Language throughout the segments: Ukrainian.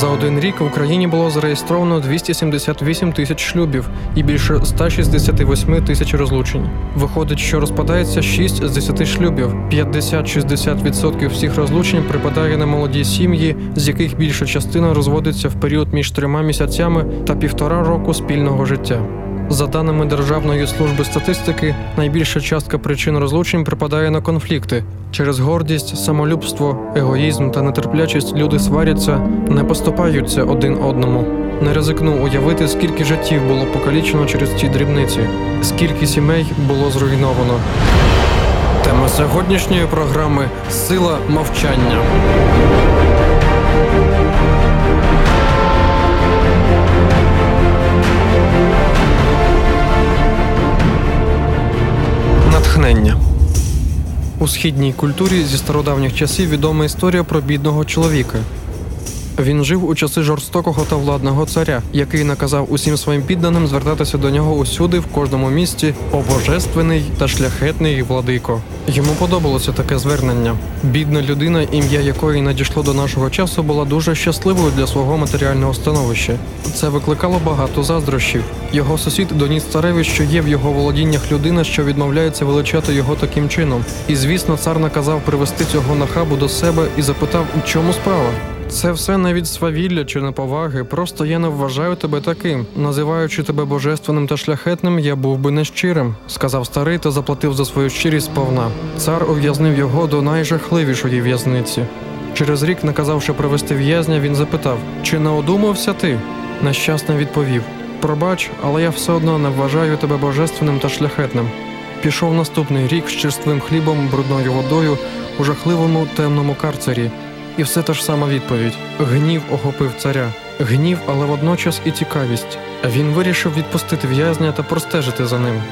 За один рік в Україні було зареєстровано 278 тисяч шлюбів і більше 168 тисяч розлучень. Виходить, що розпадається 6 з 10 шлюбів. 50-60% всіх розлучень припадає на молоді сім'ї, з яких більша частина розводиться в період між трьома місяцями та півтора року спільного життя. За даними Державної служби статистики, найбільша частка причин розлучень припадає на конфлікти. Через гордість, самолюбство, егоїзм та нетерплячість люди сваряться, не поступаються один одному. Не ризикну уявити, скільки життів було покалічено через ці дрібниці, скільки сімей було зруйновано. Тема сьогоднішньої програми сила мовчання. Натхнення у східній культурі зі стародавніх часів відома історія про бідного чоловіка. Він жив у часи жорстокого та владного царя, який наказав усім своїм підданим звертатися до нього усюди, в кожному місті, о божественний та шляхетний владико. Йому подобалося таке звернення. Бідна людина, ім'я якої надійшло до нашого часу, була дуже щасливою для свого матеріального становища. Це викликало багато заздрощів. Його сусід доніс цареві, що є в його володіннях людина, що відмовляється величати його таким чином. І звісно, цар наказав привести цього нахабу до себе і запитав, у чому справа. Це все не від свавілля чи неповаги. Просто я не вважаю тебе таким. Називаючи тебе божественним та шляхетним, я був би нещирим, сказав старий та заплатив за свою щирість сповна. Цар ув'язнив його до найжахливішої в'язниці. Через рік, наказавши привести в'язня, він запитав: чи не одумався ти? Нещасно відповів: Пробач, але я все одно не вважаю тебе божественним та шляхетним. Пішов наступний рік з черствим хлібом, брудною водою у жахливому темному карцері. І все та ж сама відповідь: гнів охопив царя, гнів, але водночас і цікавість. Він вирішив відпустити в'язня та простежити за ним.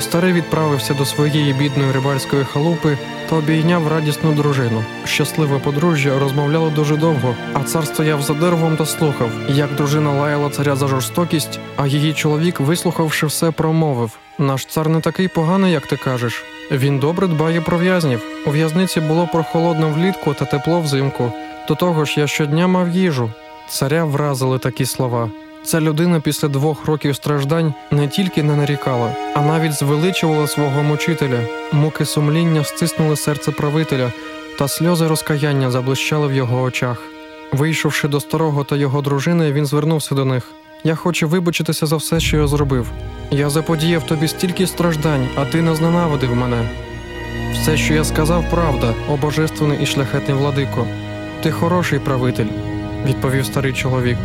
Старий відправився до своєї бідної рибальської халупи та обійняв радісну дружину. Щасливе подружжя розмовляло дуже довго, а цар стояв за деревом та слухав, як дружина лаяла царя за жорстокість, а її чоловік, вислухавши все, промовив: Наш цар не такий поганий, як ти кажеш. Він добре дбає про в'язнів. У в'язниці було прохолодно влітку та тепло взимку. До того ж, я щодня мав їжу. Царя вразили такі слова. Ця людина після двох років страждань не тільки не нарікала, а навіть звеличувала свого мучителя. Муки сумління стиснули серце правителя, та сльози розкаяння заблищали в його очах. Вийшовши до старого та його дружини, він звернувся до них. Я хочу вибачитися за все, що я зробив. Я заподіяв тобі стільки страждань, а ти не зненавидив мене. Все, що я сказав, правда, о божественний і шляхетний владико. Ти хороший правитель, відповів старий чоловік.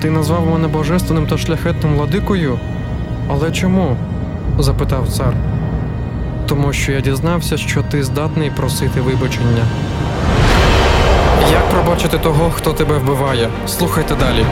Ти назвав мене божественним та шляхетним владикою? Але чому? запитав цар. Тому що я дізнався, що ти здатний просити вибачення. Як пробачити того, хто тебе вбиває? Слухайте далі.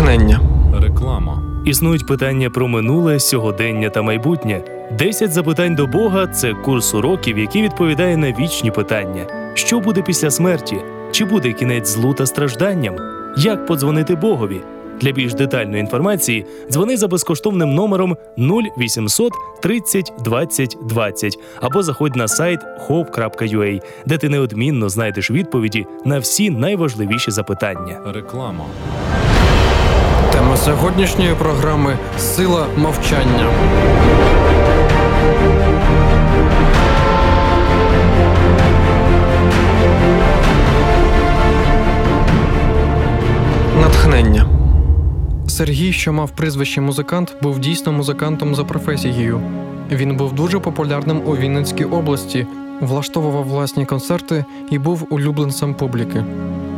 Натхнення. Реклама. Існують питання про минуле, сьогодення та майбутнє. 10 запитань до Бога це курс уроків, який відповідає на вічні питання: що буде після смерті? Чи буде кінець злу та стражданням? Як подзвонити Богові? Для більш детальної інформації дзвони за безкоштовним номером 0800 30 20 20 або заходь на сайт hope.ua, де ти неодмінно знайдеш відповіді на всі найважливіші запитання. Реклама. Тема сьогоднішньої програми Сила мовчання. Натхнення. Сергій, що мав прізвище музикант, був дійсно музикантом за професією. Він був дуже популярним у Вінницькій області, влаштовував власні концерти і був улюбленцем публіки.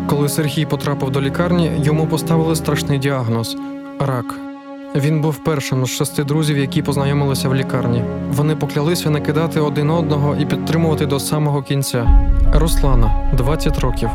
Коли Сергій потрапив до лікарні, йому поставили страшний діагноз рак. Він був першим з шести друзів, які познайомилися в лікарні. Вони поклялися не кидати один одного і підтримувати до самого кінця. Руслана 20 років,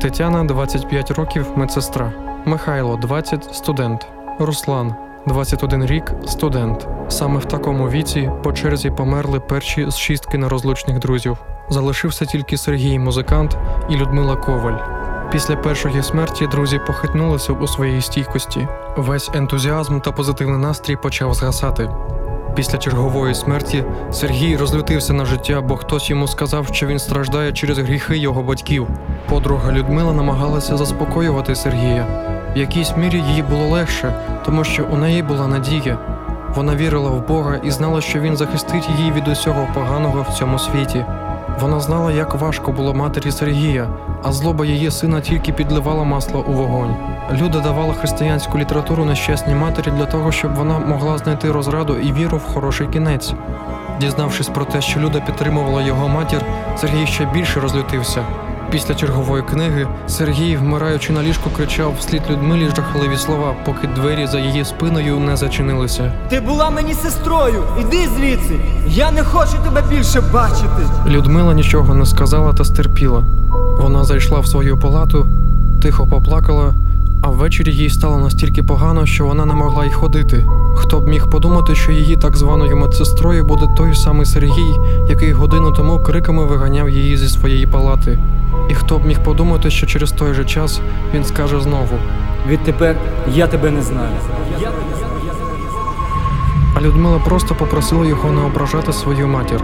Тетяна 25 років, медсестра, Михайло 20 студент, Руслан 21 рік студент. Саме в такому віці по черзі померли перші з шістки нерозлучних друзів. Залишився тільки Сергій, музикант, і Людмила Коваль. Після першої смерті друзі похитнулися у своїй стійкості. Весь ентузіазм та позитивний настрій почав згасати. Після чергової смерті Сергій розлютився на життя, бо хтось йому сказав, що він страждає через гріхи його батьків. Подруга Людмила намагалася заспокоювати Сергія. В якійсь мірі їй було легше, тому що у неї була надія. Вона вірила в Бога і знала, що він захистить її від усього поганого в цьому світі. Вона знала, як важко було матері Сергія, а злоба її сина тільки підливала масло у вогонь. Люда давала християнську літературу нещасній матері для того, щоб вона могла знайти розраду і віру в хороший кінець. Дізнавшись про те, що Люда підтримувала його матір, Сергій ще більше розлютився. Після чергової книги Сергій, вмираючи на ліжку, кричав вслід Людмилі жахливі слова, поки двері за її спиною не зачинилися. Ти була мені сестрою. Іди звідси. Я не хочу тебе більше бачити. Людмила нічого не сказала та стерпіла. Вона зайшла в свою палату, тихо поплакала, а ввечері їй стало настільки погано, що вона не могла й ходити. Хто б міг подумати, що її так званою медсестрою буде той самий Сергій, який годину тому криками виганяв її зі своєї палати. І хто б міг подумати, що через той же час він скаже знову. Відтепер я тебе не знаю. А Людмила просто попросила його не ображати свою матір,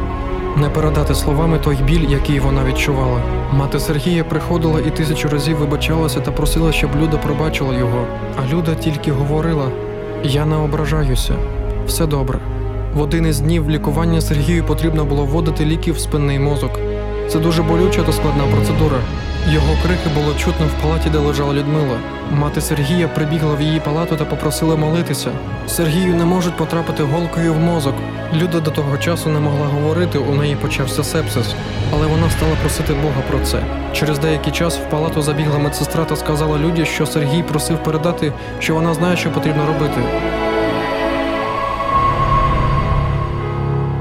не передати словами той біль, який вона відчувала. Мати Сергія приходила і тисячу разів вибачалася та просила, щоб Люда пробачила його. А Люда тільки говорила: Я не ображаюся, все добре. В один із днів лікування Сергію потрібно було вводити ліки в спинний мозок. Це дуже болюча та складна процедура. Його крики було чутно в палаті, де лежала Людмила. Мати Сергія прибігла в її палату та попросила молитися. Сергію не можуть потрапити голкою в мозок. Люда до того часу не могла говорити, у неї почався сепсис, але вона стала просити Бога про це. Через деякий час в палату забігла медсестра та сказала Люді, що Сергій просив передати, що вона знає, що потрібно робити.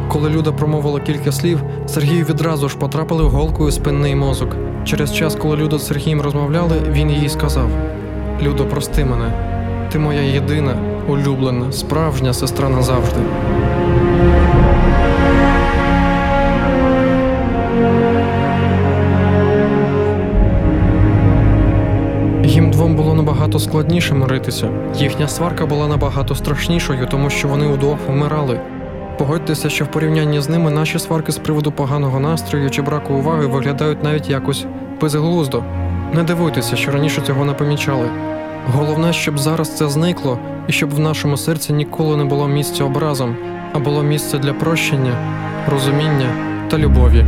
Коли Люда промовила кілька слів, Сергію відразу ж потрапили голкою спинний мозок. Через час, коли Люда з Сергієм розмовляли, він їй сказав: Людо, прости мене, ти моя єдина, улюблена, справжня сестра назавжди. Їм двом було набагато складніше миритися. Їхня сварка була набагато страшнішою, тому що вони удвох вмирали. Погодьтеся, що в порівнянні з ними наші сварки з приводу поганого настрою чи браку уваги виглядають навіть якось безглуздо. Не дивуйтеся, що раніше цього не помічали. Головне, щоб зараз це зникло, і щоб в нашому серці ніколи не було місця образом, а було місце для прощення, розуміння та любові.